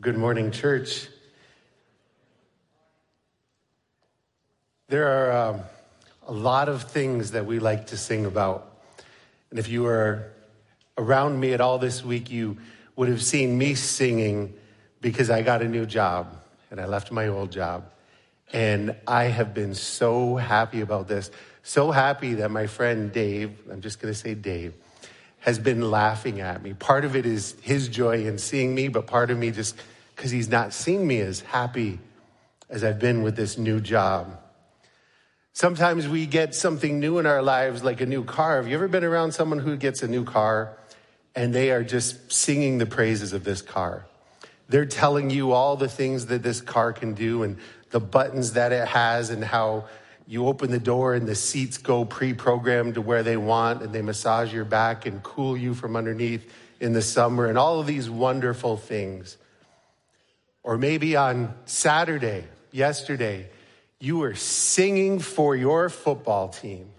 Good morning, church. There are um, a lot of things that we like to sing about. And if you were around me at all this week, you would have seen me singing because I got a new job and I left my old job. And I have been so happy about this. So happy that my friend Dave, I'm just going to say Dave, has been laughing at me. Part of it is his joy in seeing me, but part of me just because he's not seen me as happy as I've been with this new job. Sometimes we get something new in our lives, like a new car. Have you ever been around someone who gets a new car and they are just singing the praises of this car? They're telling you all the things that this car can do and the buttons that it has and how you open the door and the seats go pre-programmed to where they want and they massage your back and cool you from underneath in the summer and all of these wonderful things. Or maybe on Saturday, yesterday, you were singing for your football team.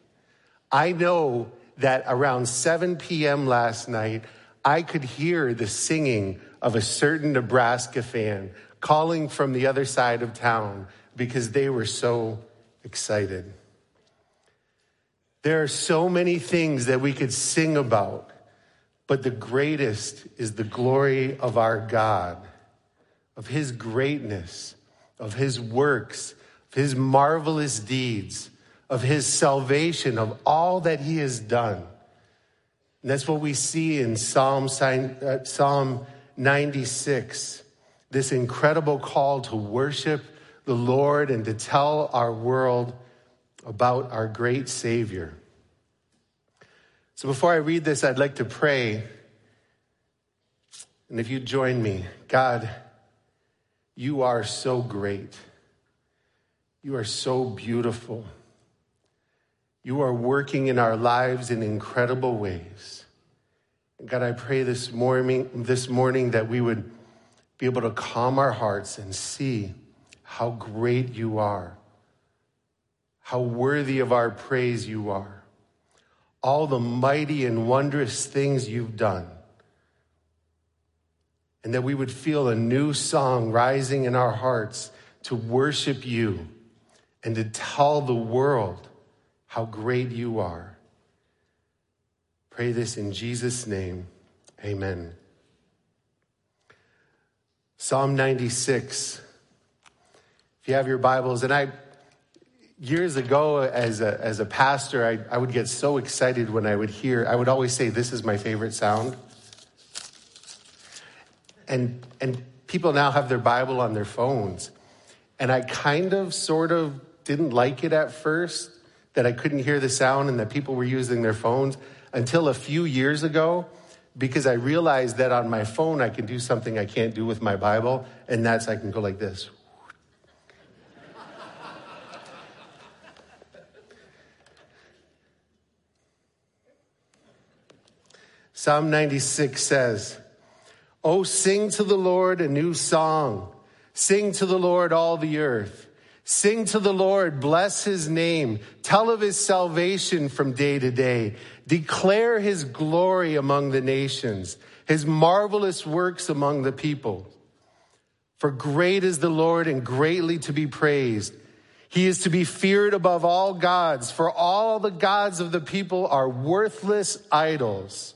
I know that around 7 p.m. last night, I could hear the singing of a certain Nebraska fan calling from the other side of town because they were so excited. There are so many things that we could sing about, but the greatest is the glory of our God, of His greatness, of His works, of His marvelous deeds, of His salvation, of all that He has done. And that's what we see in Psalm, uh, Psalm 96, this incredible call to worship the Lord and to tell our world about our great Savior. So before I read this, I'd like to pray. And if you join me, God, you are so great. You are so beautiful. You are working in our lives in incredible ways. And God, I pray this morning, this morning that we would be able to calm our hearts and see how great you are, how worthy of our praise you are, all the mighty and wondrous things you've done. And that we would feel a new song rising in our hearts to worship you and to tell the world how great you are. Pray this in Jesus' name. Amen. Psalm 96 you have your Bibles, and I, years ago as a, as a pastor, I, I would get so excited when I would hear, I would always say, This is my favorite sound. And, and people now have their Bible on their phones. And I kind of, sort of didn't like it at first that I couldn't hear the sound and that people were using their phones until a few years ago because I realized that on my phone I can do something I can't do with my Bible, and that's I can go like this. Psalm 96 says, Oh, sing to the Lord a new song. Sing to the Lord all the earth. Sing to the Lord, bless his name. Tell of his salvation from day to day. Declare his glory among the nations, his marvelous works among the people. For great is the Lord and greatly to be praised. He is to be feared above all gods, for all the gods of the people are worthless idols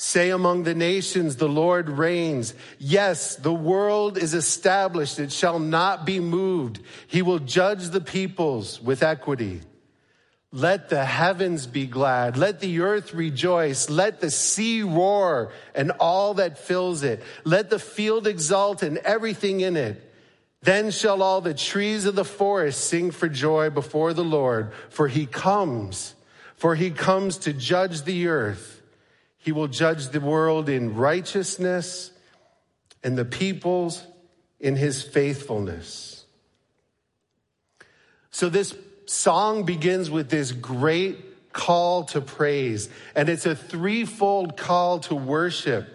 Say among the nations, the Lord reigns. Yes, the world is established. It shall not be moved. He will judge the peoples with equity. Let the heavens be glad. Let the earth rejoice. Let the sea roar and all that fills it. Let the field exult and everything in it. Then shall all the trees of the forest sing for joy before the Lord, for he comes, for he comes to judge the earth. He will judge the world in righteousness and the peoples in his faithfulness. So this song begins with this great call to praise, and it's a threefold call to worship.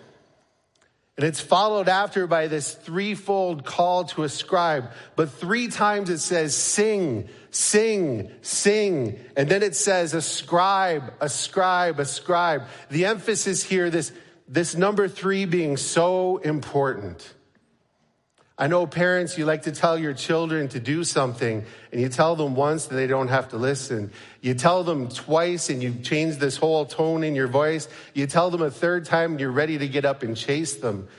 And it's followed after by this threefold call to ascribe. But three times it says, sing, sing, sing. And then it says, ascribe, ascribe, ascribe. The emphasis here, this, this number three being so important. I know parents, you like to tell your children to do something and you tell them once and they don't have to listen. You tell them twice and you change this whole tone in your voice. You tell them a third time and you're ready to get up and chase them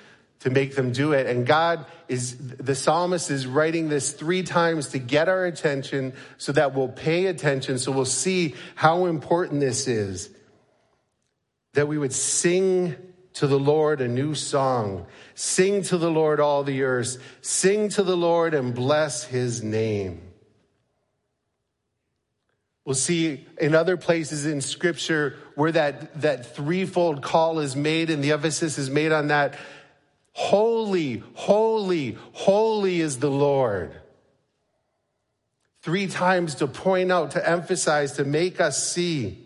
to make them do it. And God is, the psalmist is writing this three times to get our attention so that we'll pay attention, so we'll see how important this is. That we would sing to the Lord a new song. Sing to the Lord all the earth. Sing to the Lord and bless his name. We'll see in other places in scripture where that, that threefold call is made and the emphasis is made on that. Holy, holy, holy is the Lord. Three times to point out, to emphasize, to make us see.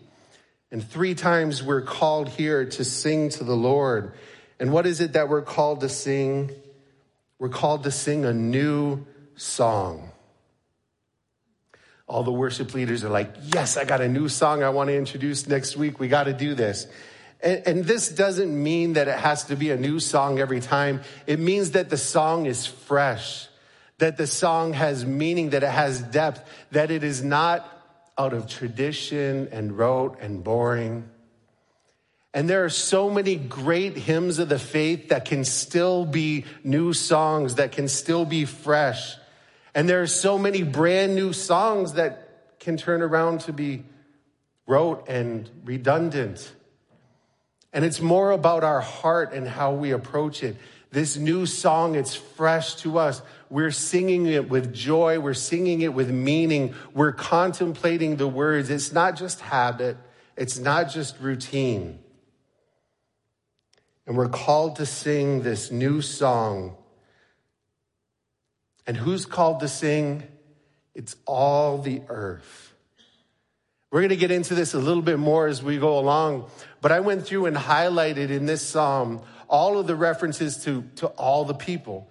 And three times we're called here to sing to the Lord. And what is it that we're called to sing? We're called to sing a new song. All the worship leaders are like, yes, I got a new song I want to introduce next week. We got to do this. And, and, this doesn't mean that it has to be a new song every time. It means that the song is fresh, that the song has meaning, that it has depth, that it is not out of tradition and rote and boring. And there are so many great hymns of the faith that can still be new songs, that can still be fresh. And there are so many brand new songs that can turn around to be rote and redundant. And it's more about our heart and how we approach it. This new song, it's fresh to us. We're singing it with joy. We're singing it with meaning. We're contemplating the words. It's not just habit. It's not just routine. And we're called to sing this new song. And who's called to sing? It's all the earth. We're going to get into this a little bit more as we go along, but I went through and highlighted in this psalm all of the references to, to all the people.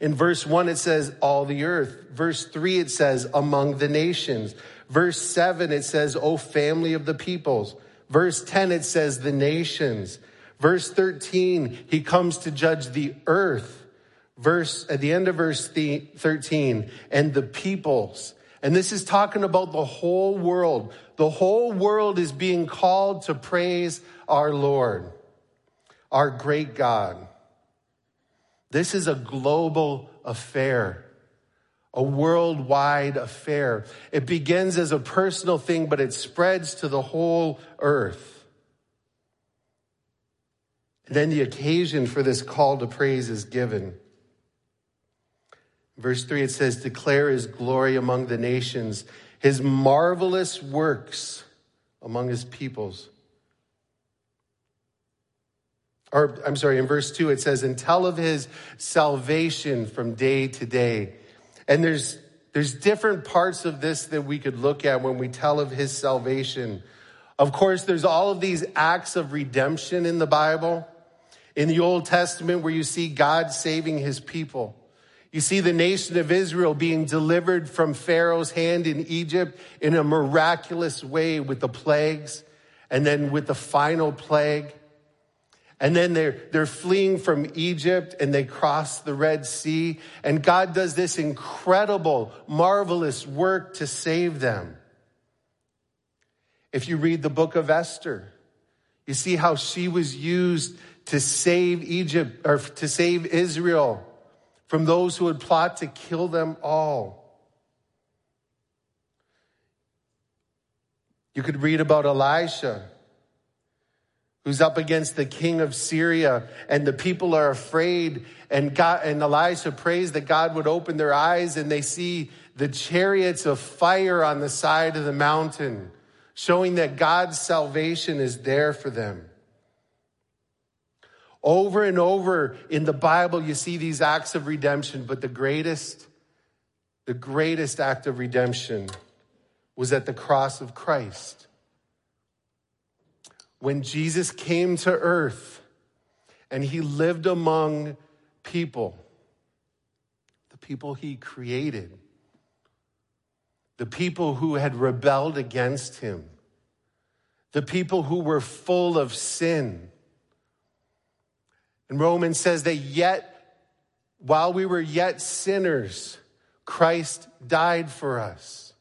In verse one, it says all the earth. Verse three, it says among the nations. Verse seven, it says, O family of the peoples. Verse 10, it says the nations. Verse 13, he comes to judge the earth. Verse, at the end of verse 13, and the peoples. And this is talking about the whole world. The whole world is being called to praise our Lord our great God. This is a global affair, a worldwide affair. It begins as a personal thing, but it spreads to the whole earth. And then the occasion for this call to praise is given. Verse 3, it says, Declare his glory among the nations, his marvelous works among his peoples or I'm sorry, in verse 2, it says, and tell of his salvation from day to day. And there's, there's different parts of this that we could look at when we tell of his salvation. Of course, there's all of these acts of redemption in the Bible. In the Old Testament, where you see God saving his people. You see the nation of Israel being delivered from Pharaoh's hand in Egypt in a miraculous way with the plagues and then with the final plague. And then they're, they're fleeing from Egypt and they cross the Red Sea. And God does this incredible, marvelous work to save them. If you read the book of Esther, you see how she was used to save Egypt or to save Israel from those who would plot to kill them all. You could read about Elisha who's up against the king of Syria and the people are afraid and God and Elisha prays that God would open their eyes and they see the chariots of fire on the side of the mountain showing that God's salvation is there for them. Over and over in the Bible, you see these acts of redemption, but the greatest, the greatest act of redemption was at the cross of Christ. When Jesus came to earth and he lived among people, the people he created, the people who had rebelled against him, the people who were full of sin. And Romans says that yet, while we were yet sinners, Christ died for us.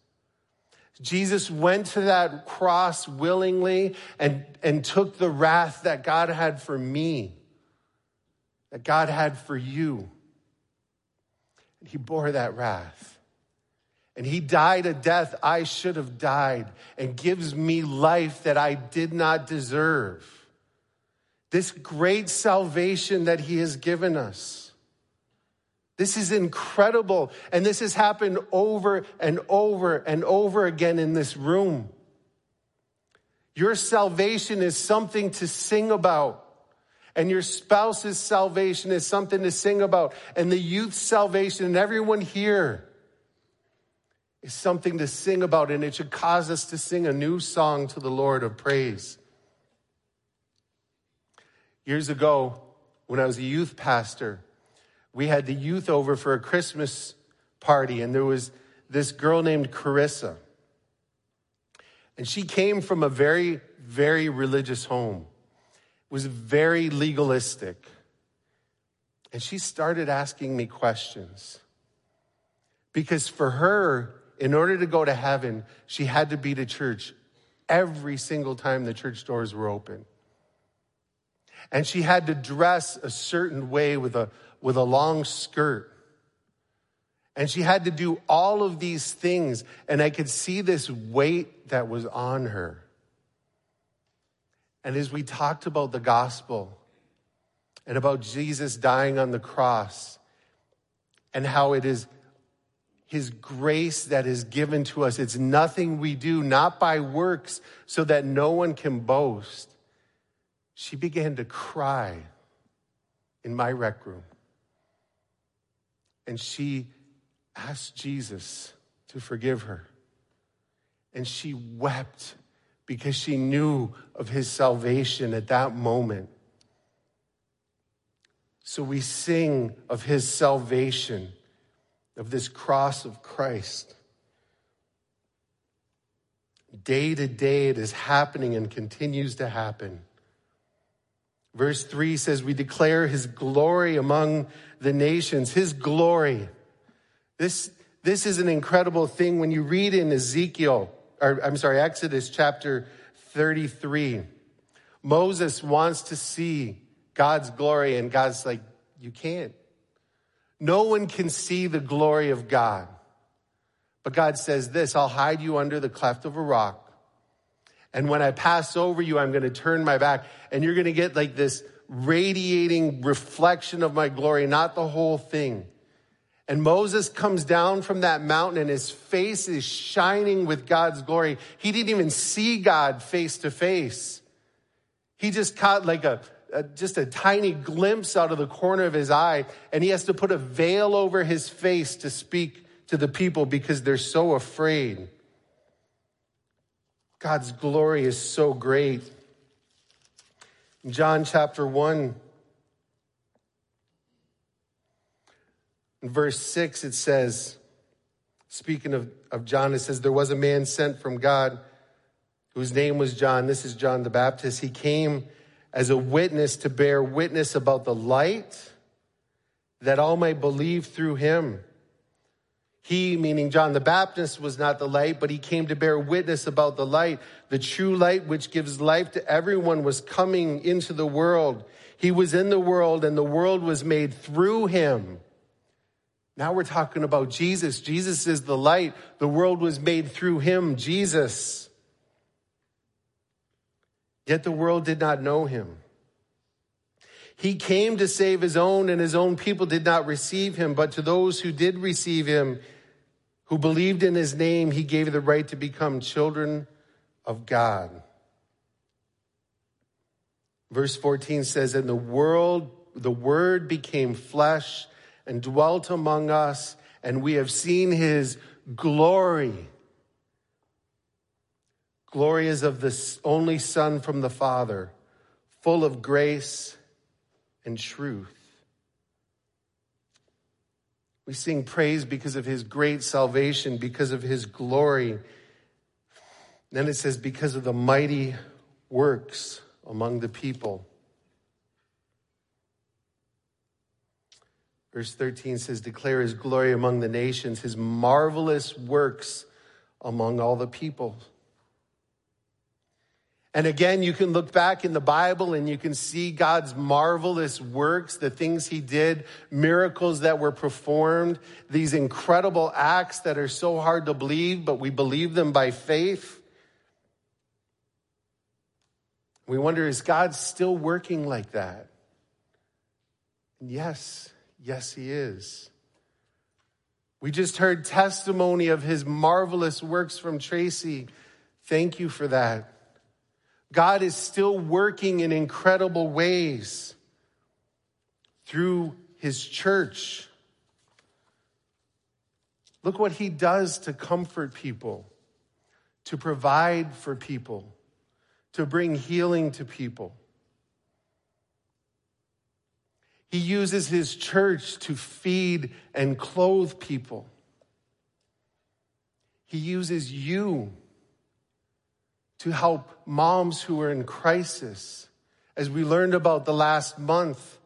Jesus went to that cross willingly and, and took the wrath that God had for me, that God had for you. And he bore that wrath. And he died a death I should have died and gives me life that I did not deserve. This great salvation that he has given us. This is incredible. And this has happened over and over and over again in this room. Your salvation is something to sing about. And your spouse's salvation is something to sing about. And the youth's salvation and everyone here is something to sing about, and it should cause us to sing a new song to the Lord of praise. Years ago, when I was a youth pastor, we had the youth over for a Christmas party, and there was this girl named Carissa. And she came from a very, very religious home, was very legalistic. And she started asking me questions. Because for her, in order to go to heaven, she had to be to church every single time the church doors were open. And she had to dress a certain way with a, with a long skirt. And she had to do all of these things. And I could see this weight that was on her. And as we talked about the gospel and about Jesus dying on the cross and how it is his grace that is given to us. It's nothing we do, not by works, so that no one can boast. She began to cry in my rec room. And she asked Jesus to forgive her. And she wept because she knew of his salvation at that moment. So we sing of his salvation of this cross of Christ. Day to day, it is happening and continues to happen. Verse 3 says, We declare his glory among the nations, his glory. This, this is an incredible thing when you read in Ezekiel, or I'm sorry, Exodus chapter 33. Moses wants to see God's glory, and God's like, You can't. No one can see the glory of God. But God says this I'll hide you under the cleft of a rock. And when I pass over you, I'm going to turn my back, and you're going to get like this radiating reflection of my glory, not the whole thing. And Moses comes down from that mountain, and his face is shining with God's glory. He didn't even see God face to face. He just caught like a, a, just a tiny glimpse out of the corner of his eye, and he has to put a veil over his face to speak to the people because they're so afraid. God's glory is so great. John chapter 1, in verse 6, it says, speaking of, of John, it says, There was a man sent from God whose name was John. This is John the Baptist. He came as a witness to bear witness about the light that all might believe through him. He, meaning John the Baptist, was not the light, but he came to bear witness about the light. The true light, which gives life to everyone, was coming into the world. He was in the world, and the world was made through him. Now we're talking about Jesus. Jesus is the light. The world was made through him, Jesus. Yet the world did not know him. He came to save his own, and his own people did not receive him. But to those who did receive him, who believed in his name, he gave the right to become children of God. Verse 14 says, And the world, the word became flesh and dwelt among us, and we have seen his glory. Glory is of the only Son from the Father, full of grace and truth. We sing praise because of his great salvation, because of his glory. Then it says, because of the mighty works among the people. Verse 13 says, Declare his glory among the nations, his marvelous works among all the people. And again, you can look back in the Bible and you can see God's marvelous works, the things he did, miracles that were performed, these incredible acts that are so hard to believe, but we believe them by faith. We wonder, is God still working like that? And yes, yes, He is. We just heard testimony of His marvelous works from Tracy. Thank you for that. God is still working in incredible ways through His church. Look what He does to comfort people, to provide for people to bring healing to people. He uses his church to feed and clothe people. He uses you to help moms who are in crisis, as we learned about the last month.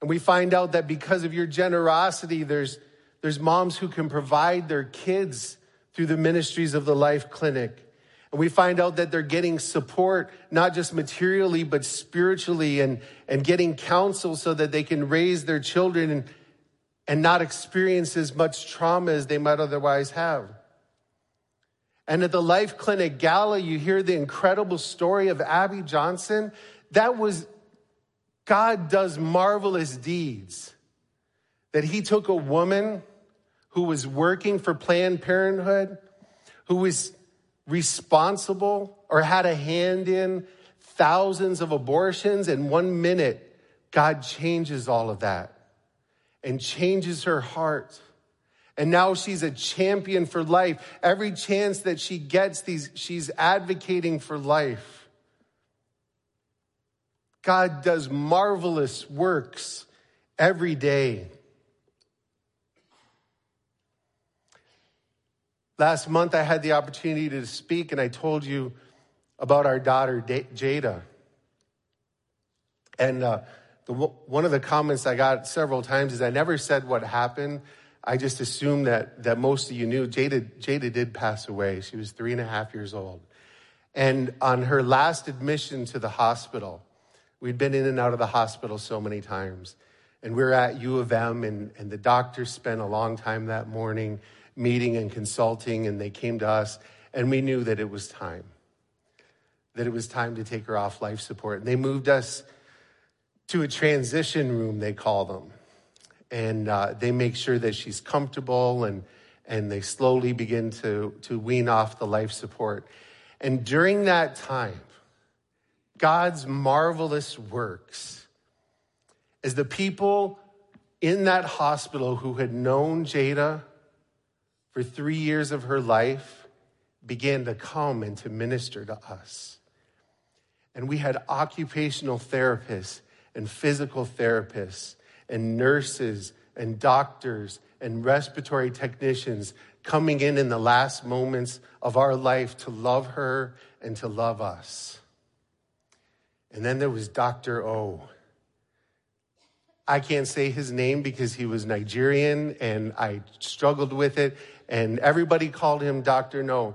And we find out that because of your generosity, there's, there's moms who can provide their kids through the ministries of the Life Clinic. And we find out that they're getting support, not just materially, but spiritually and, and getting counsel so that they can raise their children and, and not experience as much trauma as they might otherwise have. And at the Life Clinic Gala, you hear the incredible story of Abby Johnson. That was, God does marvelous deeds. That he took a woman who was working for Planned Parenthood, who was responsible or had a hand in thousands of abortions. In one minute, God changes all of that and changes her heart. And now she's a champion for life. Every chance that she gets, these, she's advocating for life. God does marvelous works every day. Last month, I had the opportunity to speak, and I told you about our daughter, Jada. And uh, the, one of the comments I got several times is I never said what happened. I just assumed that, that most of you knew. Jada, Jada did pass away. She was three and a half years old. And on her last admission to the hospital, we'd been in and out of the hospital so many times. And we were at U of M, and, and the doctor spent a long time that morning meeting and consulting, and they came to us, and we knew that it was time, that it was time to take her off life support. And they moved us to a transition room, they call them. And uh, they make sure that she's comfortable and, and they slowly begin to, to wean off the life support. And during that time, God's marvelous works, as the people in that hospital who had known Jada, for three years of her life began to come and to minister to us. And we had occupational therapists and physical therapists and nurses and doctors and respiratory technicians coming in in the last moments of our life to love her and to love us. And then there was Dr. O. I can't say his name because he was Nigerian and I struggled with it and everybody called him Dr. No,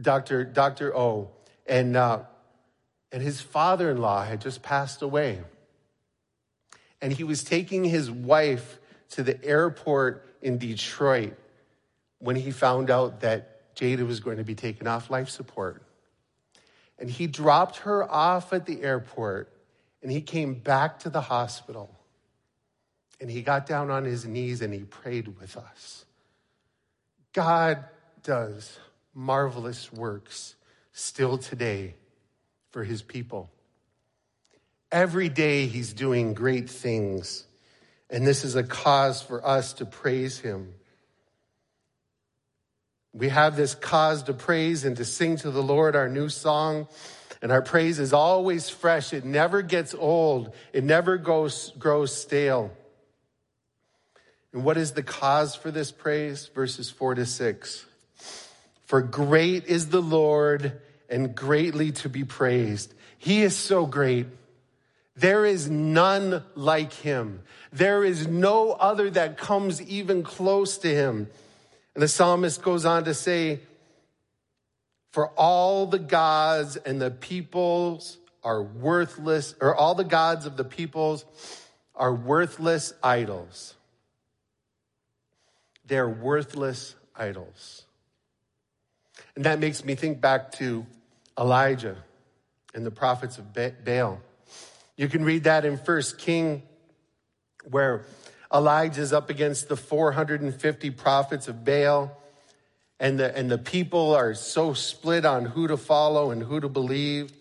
Dr. Dr. O. And, uh, and his father in law had just passed away. And he was taking his wife to the airport in Detroit when he found out that Jada was going to be taken off life support. And he dropped her off at the airport and he came back to the hospital. And he got down on his knees and he prayed with us. God does marvelous works still today for his people. Every day he's doing great things. And this is a cause for us to praise him. We have this cause to praise and to sing to the Lord our new song. And our praise is always fresh. It never gets old. It never goes, grows stale. And what is the cause for this praise? Verses four to six. For great is the Lord and greatly to be praised. He is so great. There is none like him. There is no other that comes even close to him. And the psalmist goes on to say, For all the gods and the peoples are worthless, or all the gods of the peoples are worthless idols. They're worthless idols. And that makes me think back to Elijah and the prophets of Baal. You can read that in First King, where Elijah's up against the 450 prophets of Baal, and the, and the people are so split on who to follow and who to believe.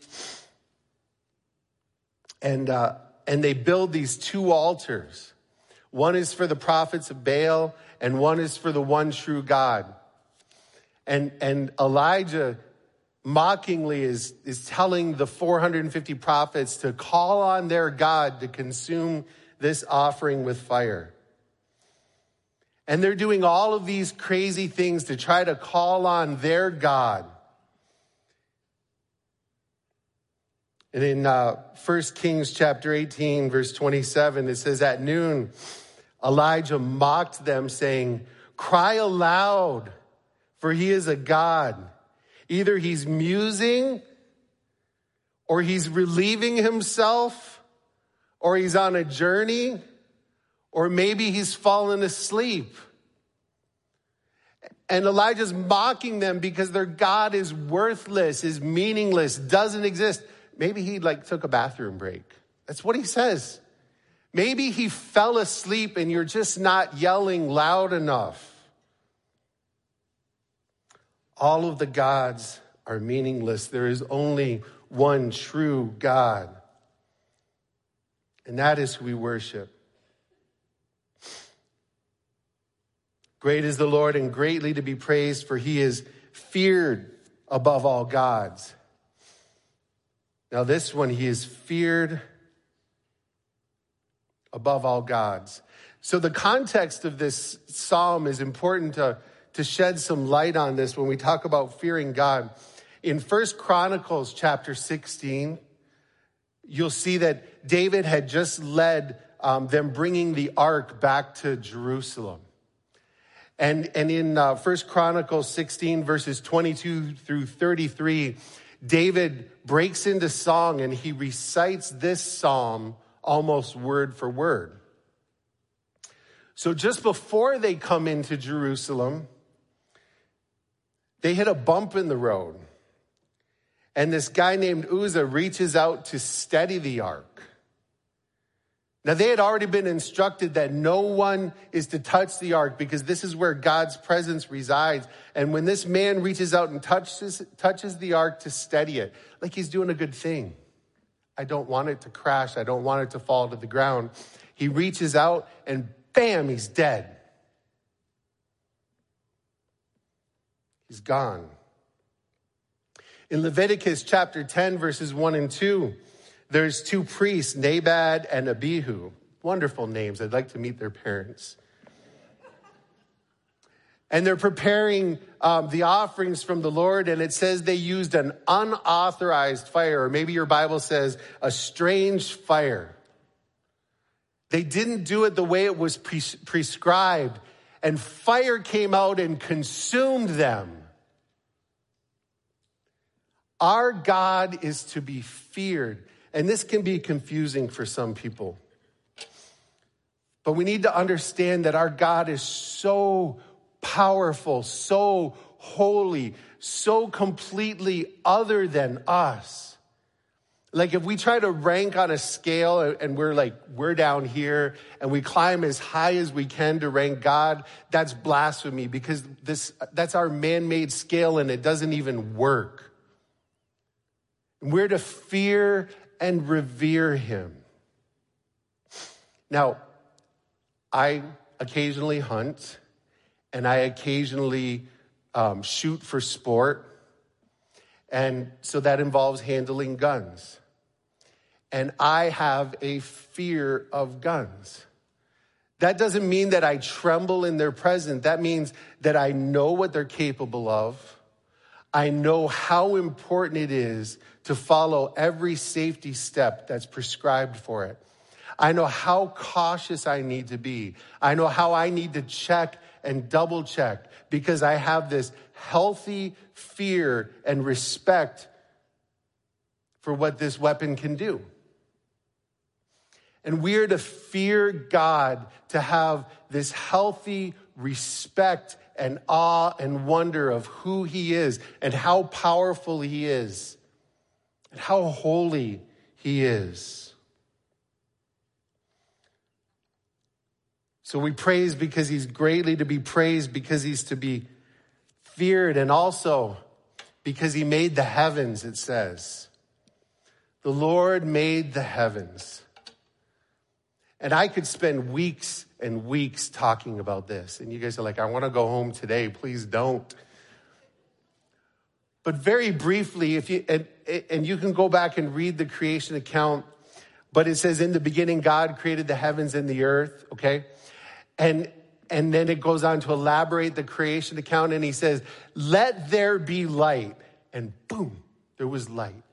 And, uh, and they build these two altars. One is for the prophets of Baal, and one is for the one true God. And, and Elijah mockingly is, is telling the 450 prophets to call on their God to consume this offering with fire. And they're doing all of these crazy things to try to call on their God. And in uh, 1 Kings chapter 18, verse 27, it says, At noon, Elijah mocked them, saying, Cry aloud, for he is a God. Either he's musing, or he's relieving himself, or he's on a journey, or maybe he's fallen asleep. And Elijah's mocking them because their God is worthless, is meaningless, doesn't exist. Maybe he like took a bathroom break. That's what he says. Maybe he fell asleep and you're just not yelling loud enough. All of the gods are meaningless. There is only one true God, and that is who we worship. Great is the Lord and greatly to be praised, for he is feared above all gods. Now, this one, he is feared above all gods. So, the context of this psalm is important to, to shed some light on this when we talk about fearing God. In First Chronicles chapter 16, you'll see that David had just led um, them bringing the ark back to Jerusalem. And, and in uh, 1 Chronicles 16, verses 22 through 33, David breaks into song and he recites this psalm almost word for word. So just before they come into Jerusalem, they hit a bump in the road. And this guy named Uzzah reaches out to steady the ark. Now, they had already been instructed that no one is to touch the ark because this is where God's presence resides. And when this man reaches out and touches, touches the ark to steady it, like he's doing a good thing. I don't want it to crash. I don't want it to fall to the ground. He reaches out and bam, he's dead. He's gone. In Leviticus chapter 10, verses 1 and 2, there's two priests, Nabad and Abihu. Wonderful names. I'd like to meet their parents. And they're preparing um, the offerings from the Lord, and it says they used an unauthorized fire, or maybe your Bible says a strange fire. They didn't do it the way it was pre- prescribed, and fire came out and consumed them. Our God is to be feared. And this can be confusing for some people. But we need to understand that our God is so powerful, so holy, so completely other than us. Like if we try to rank on a scale and we're like, we're down here and we climb as high as we can to rank God, that's blasphemy because this, that's our man-made scale and it doesn't even work. We're to fear and revere him. Now, I occasionally hunt and I occasionally um, shoot for sport. And so that involves handling guns. And I have a fear of guns. That doesn't mean that I tremble in their presence. That means that I know what they're capable of. I know how important it is to follow every safety step that's prescribed for it. I know how cautious I need to be. I know how I need to check and double check because I have this healthy fear and respect for what this weapon can do. And we are to fear God, to have this healthy respect and awe and wonder of who He is and how powerful He is and how holy He is. So we praise because He's greatly to be praised, because He's to be feared, and also because He made the heavens, it says. The Lord made the heavens. And I could spend weeks and weeks talking about this. And you guys are like, I want to go home today. Please don't. But very briefly, if you, and, and you can go back and read the creation account, but it says, in the beginning, God created the heavens and the earth, okay? And, and then it goes on to elaborate the creation account and he says, let there be light. And boom, there was light.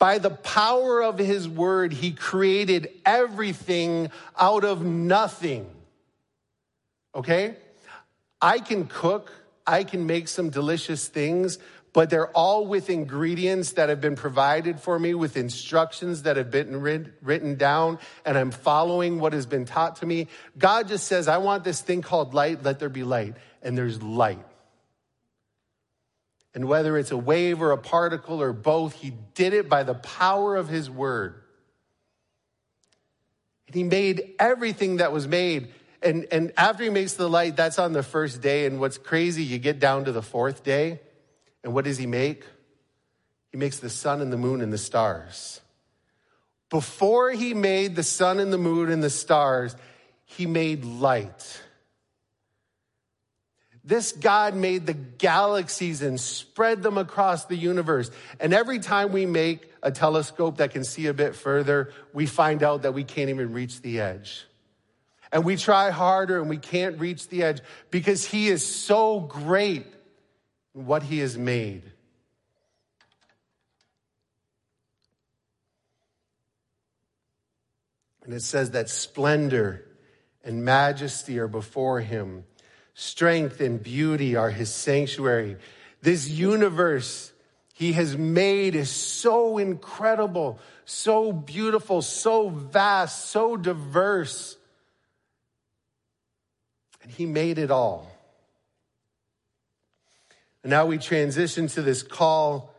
By the power of his word, he created everything out of nothing. Okay? I can cook, I can make some delicious things, but they're all with ingredients that have been provided for me, with instructions that have been written down, and I'm following what has been taught to me. God just says, I want this thing called light, let there be light. And there's light. And whether it's a wave or a particle or both, he did it by the power of his word. And he made everything that was made. And, and after he makes the light, that's on the first day. And what's crazy, you get down to the fourth day, and what does he make? He makes the sun and the moon and the stars. Before he made the sun and the moon and the stars, he made light. This God made the galaxies and spread them across the universe. And every time we make a telescope that can see a bit further, we find out that we can't even reach the edge. And we try harder and we can't reach the edge because He is so great in what He has made. And it says that splendor and majesty are before Him Strength and beauty are his sanctuary. This universe he has made is so incredible, so beautiful, so vast, so diverse. And he made it all. And now we transition to this call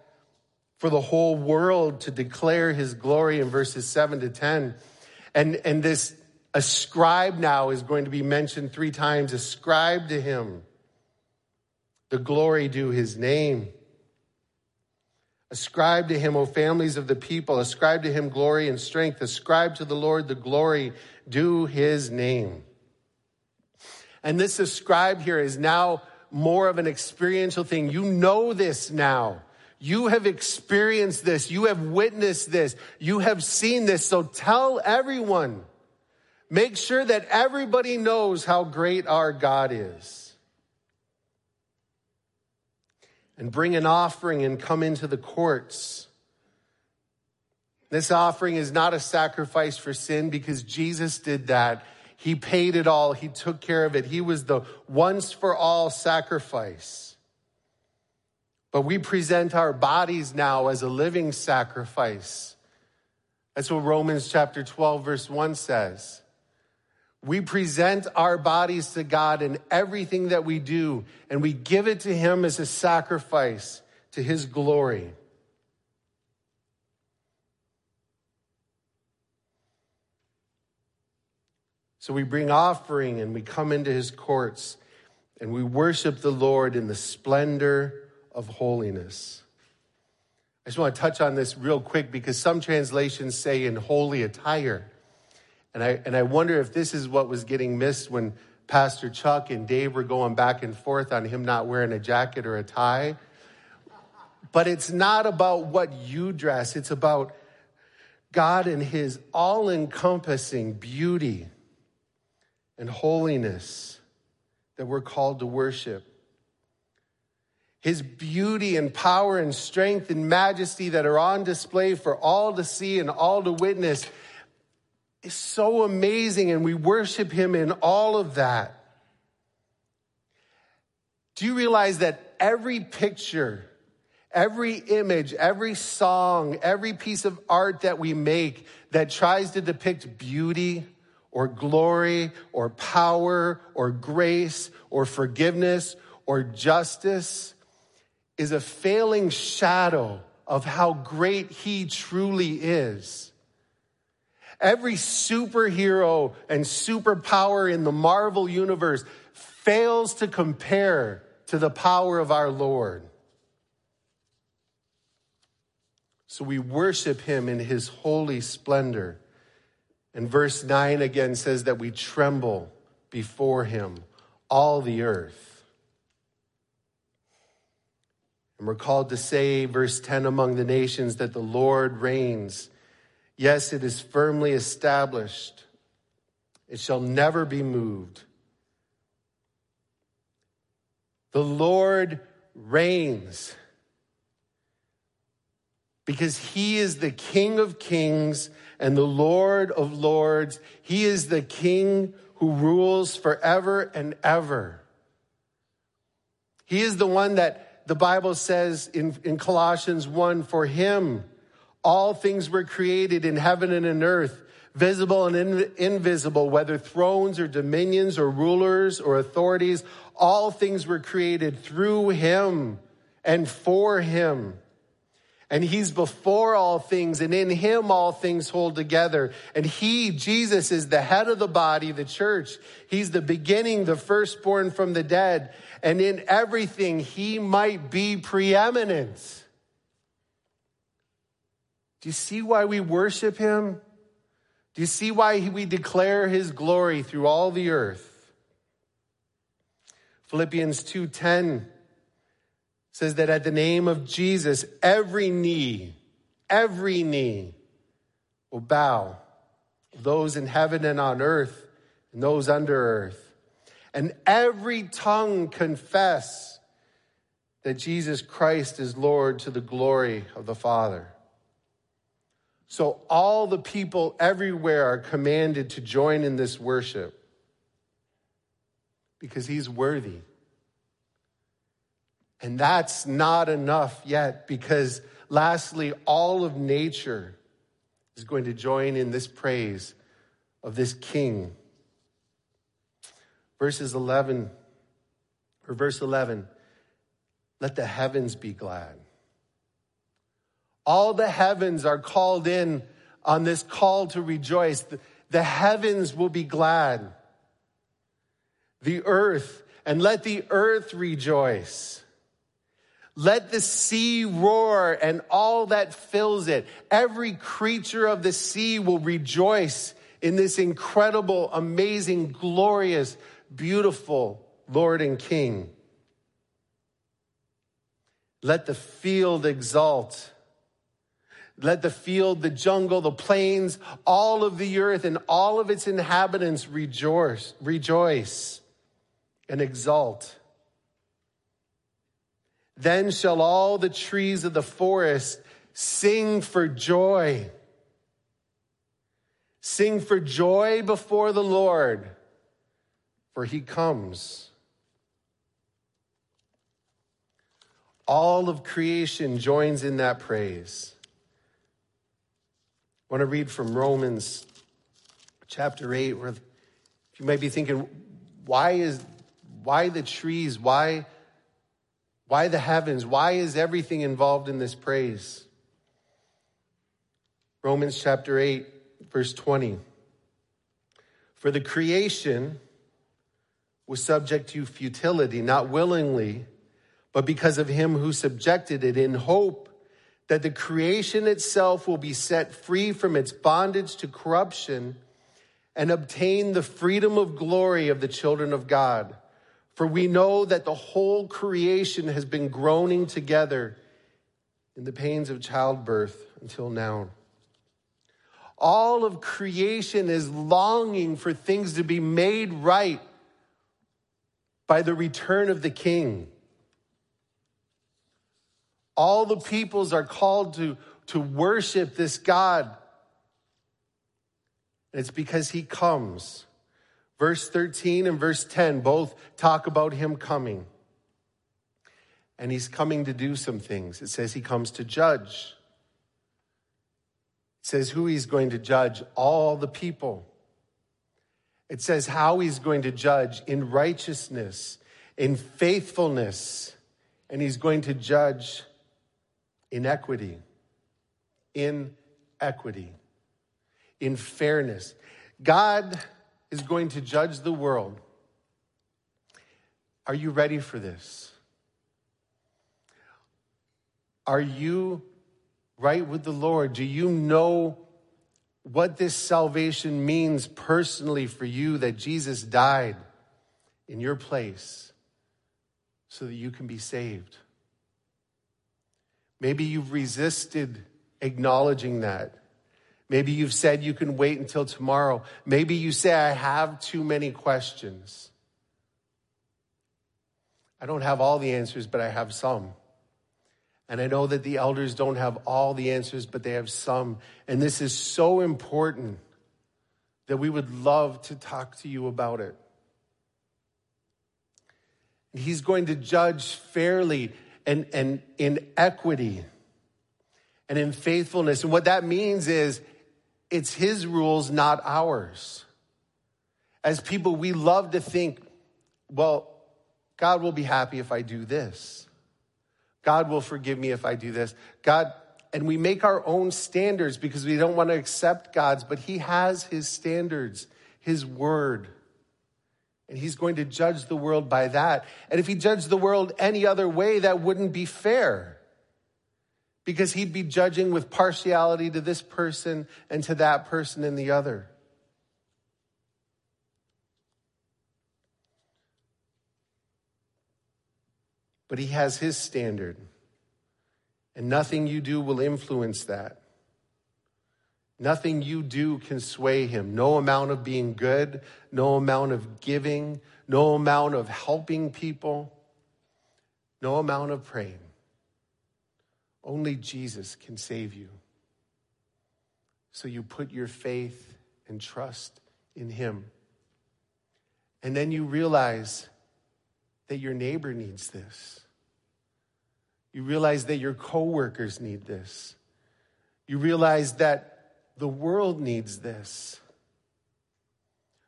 for the whole world to declare his glory in verses 7 to 10. And, and this Ascribe now is going to be mentioned three times. Ascribe to him the glory due his name. Ascribe to him, O families of the people. Ascribe to him glory and strength. Ascribe to the Lord the glory due his name. And this ascribe here is now more of an experiential thing. You know this now. You have experienced this. You have witnessed this. You have seen this. So tell everyone Make sure that everybody knows how great our God is. And bring an offering and come into the courts. This offering is not a sacrifice for sin because Jesus did that. He paid it all. He took care of it. He was the once for all sacrifice. But we present our bodies now as a living sacrifice. That's what Romans chapter 12 verse 1 says. We present our bodies to God in everything that we do, and we give it to Him as a sacrifice to His glory. So we bring offering and we come into His courts and we worship the Lord in the splendor of holiness. I just want to touch on this real quick because some translations say in holy attire. And I, and I wonder if this is what was getting missed when Pastor Chuck and Dave were going back and forth on him not wearing a jacket or a tie. But it's not about what you dress, it's about God and his all encompassing beauty and holiness that we're called to worship. His beauty and power and strength and majesty that are on display for all to see and all to witness is so amazing, and we worship him in all of that. Do you realize that every picture, every image, every song, every piece of art that we make that tries to depict beauty or glory or power or grace or forgiveness or justice is a failing shadow of how great he truly is. Every superhero and superpower in the Marvel universe fails to compare to the power of our Lord. So we worship him in his holy splendor. And verse 9 again says that we tremble before him, all the earth. And we're called to say, verse 10, among the nations, that the Lord reigns. Yes, it is firmly established. It shall never be moved. The Lord reigns because he is the King of kings and the Lord of lords. He is the King who rules forever and ever. He is the one that the Bible says in, in Colossians 1 for him all things were created in heaven and in earth, visible and in, invisible, whether thrones or dominions or rulers or authorities. All things were created through him and for him. And he's before all things, and in him all things hold together. And he, Jesus, is the head of the body, the church. He's the beginning, the firstborn from the dead. And in everything, he might be preeminent. Do you see why we worship him? Do you see why we declare his glory through all the earth? Philippians 2:10 says that at the name of Jesus every knee every knee will bow those in heaven and on earth and those under earth and every tongue confess that Jesus Christ is Lord to the glory of the Father. So all the people everywhere are commanded to join in this worship because he's worthy. And that's not enough yet because, lastly, all of nature is going to join in this praise of this king. Verses 11, or verse 11, let the heavens be glad all the heavens are called in on this call to rejoice. The, the heavens will be glad. The earth, and let the earth rejoice. Let the sea roar and all that fills it. Every creature of the sea will rejoice in this incredible, amazing, glorious, beautiful Lord and King. Let the field exult let the field, the jungle, the plains, all of the earth and all of its inhabitants rejoice, rejoice and exult. Then shall all the trees of the forest sing for joy. Sing for joy before the Lord, for he comes. All of creation joins in that praise. I want to read from Romans chapter 8, where you might be thinking, why is why the trees? Why, why the heavens? Why is everything involved in this praise? Romans chapter 8, verse 20. For the creation was subject to futility, not willingly, but because of him who subjected it in hope that the creation itself will be set free from its bondage to corruption and obtain the freedom of glory of the children of God. For we know that the whole creation has been groaning together in the pains of childbirth until now. All of creation is longing for things to be made right by the return of the King. All the peoples are called to, to worship this God. And it's because he comes. Verse 13 and verse 10 both talk about him coming. And he's coming to do some things. It says he comes to judge. It says who he's going to judge all the people. It says how he's going to judge in righteousness, in faithfulness, and he's going to judge inequity, in equity, in fairness. God is going to judge the world. Are you ready for this? Are you right with the Lord? Do you know what this salvation means personally for you that Jesus died in your place so that you can be saved? Maybe you've resisted acknowledging that. Maybe you've said you can wait until tomorrow. Maybe you say, I have too many questions. I don't have all the answers, but I have some. And I know that the elders don't have all the answers, but they have some. And this is so important that we would love to talk to you about it. He's going to judge fairly and, and in equity and in faithfulness. And what that means is it's his rules, not ours. As people, we love to think, well, God will be happy if I do this. God will forgive me if I do this. God, and we make our own standards because we don't want to accept God's, but He has His standards, His word. And He's going to judge the world by that. And if He judged the world any other way, that wouldn't be fair because He'd be judging with partiality to this person and to that person and the other. but he has his standard. And nothing you do will influence that. Nothing you do can sway him. No amount of being good, no amount of giving, no amount of helping people, no amount of praying. Only Jesus can save you. So you put your faith and trust in him. And then you realize that your neighbor needs this. You realize that your coworkers need this. You realize that the world needs this.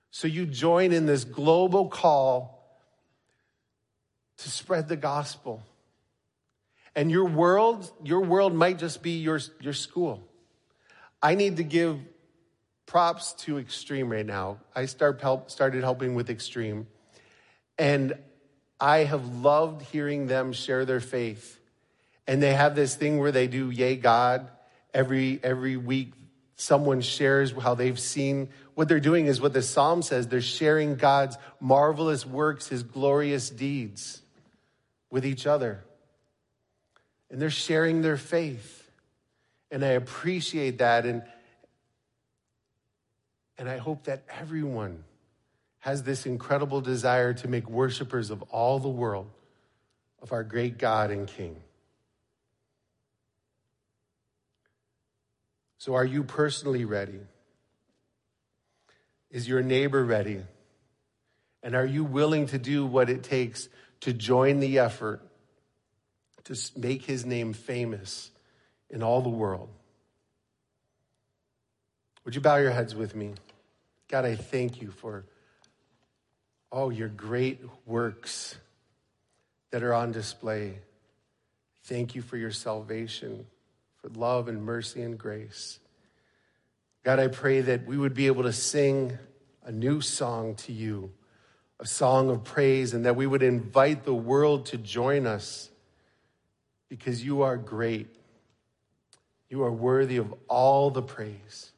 So you join in this global call to spread the gospel. And your world, your world might just be your, your school. I need to give props to Extreme right now. I start help, started helping with Extreme, and I have loved hearing them share their faith. And they have this thing where they do Yay God every every week. Someone shares how they've seen what they're doing is what the psalm says. They're sharing God's marvelous works, his glorious deeds with each other. And they're sharing their faith. And I appreciate that. And, and I hope that everyone has this incredible desire to make worshipers of all the world of our great God and King. So, are you personally ready? Is your neighbor ready? And are you willing to do what it takes to join the effort to make his name famous in all the world? Would you bow your heads with me? God, I thank you for all your great works that are on display. Thank you for your salvation, for love and mercy and grace. God, I pray that we would be able to sing a new song to you, a song of praise, and that we would invite the world to join us because you are great You are worthy of all the praise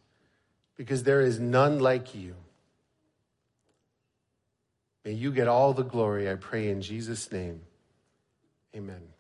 because there is none like you. May you get all the glory, I pray in Jesus' name. Amen.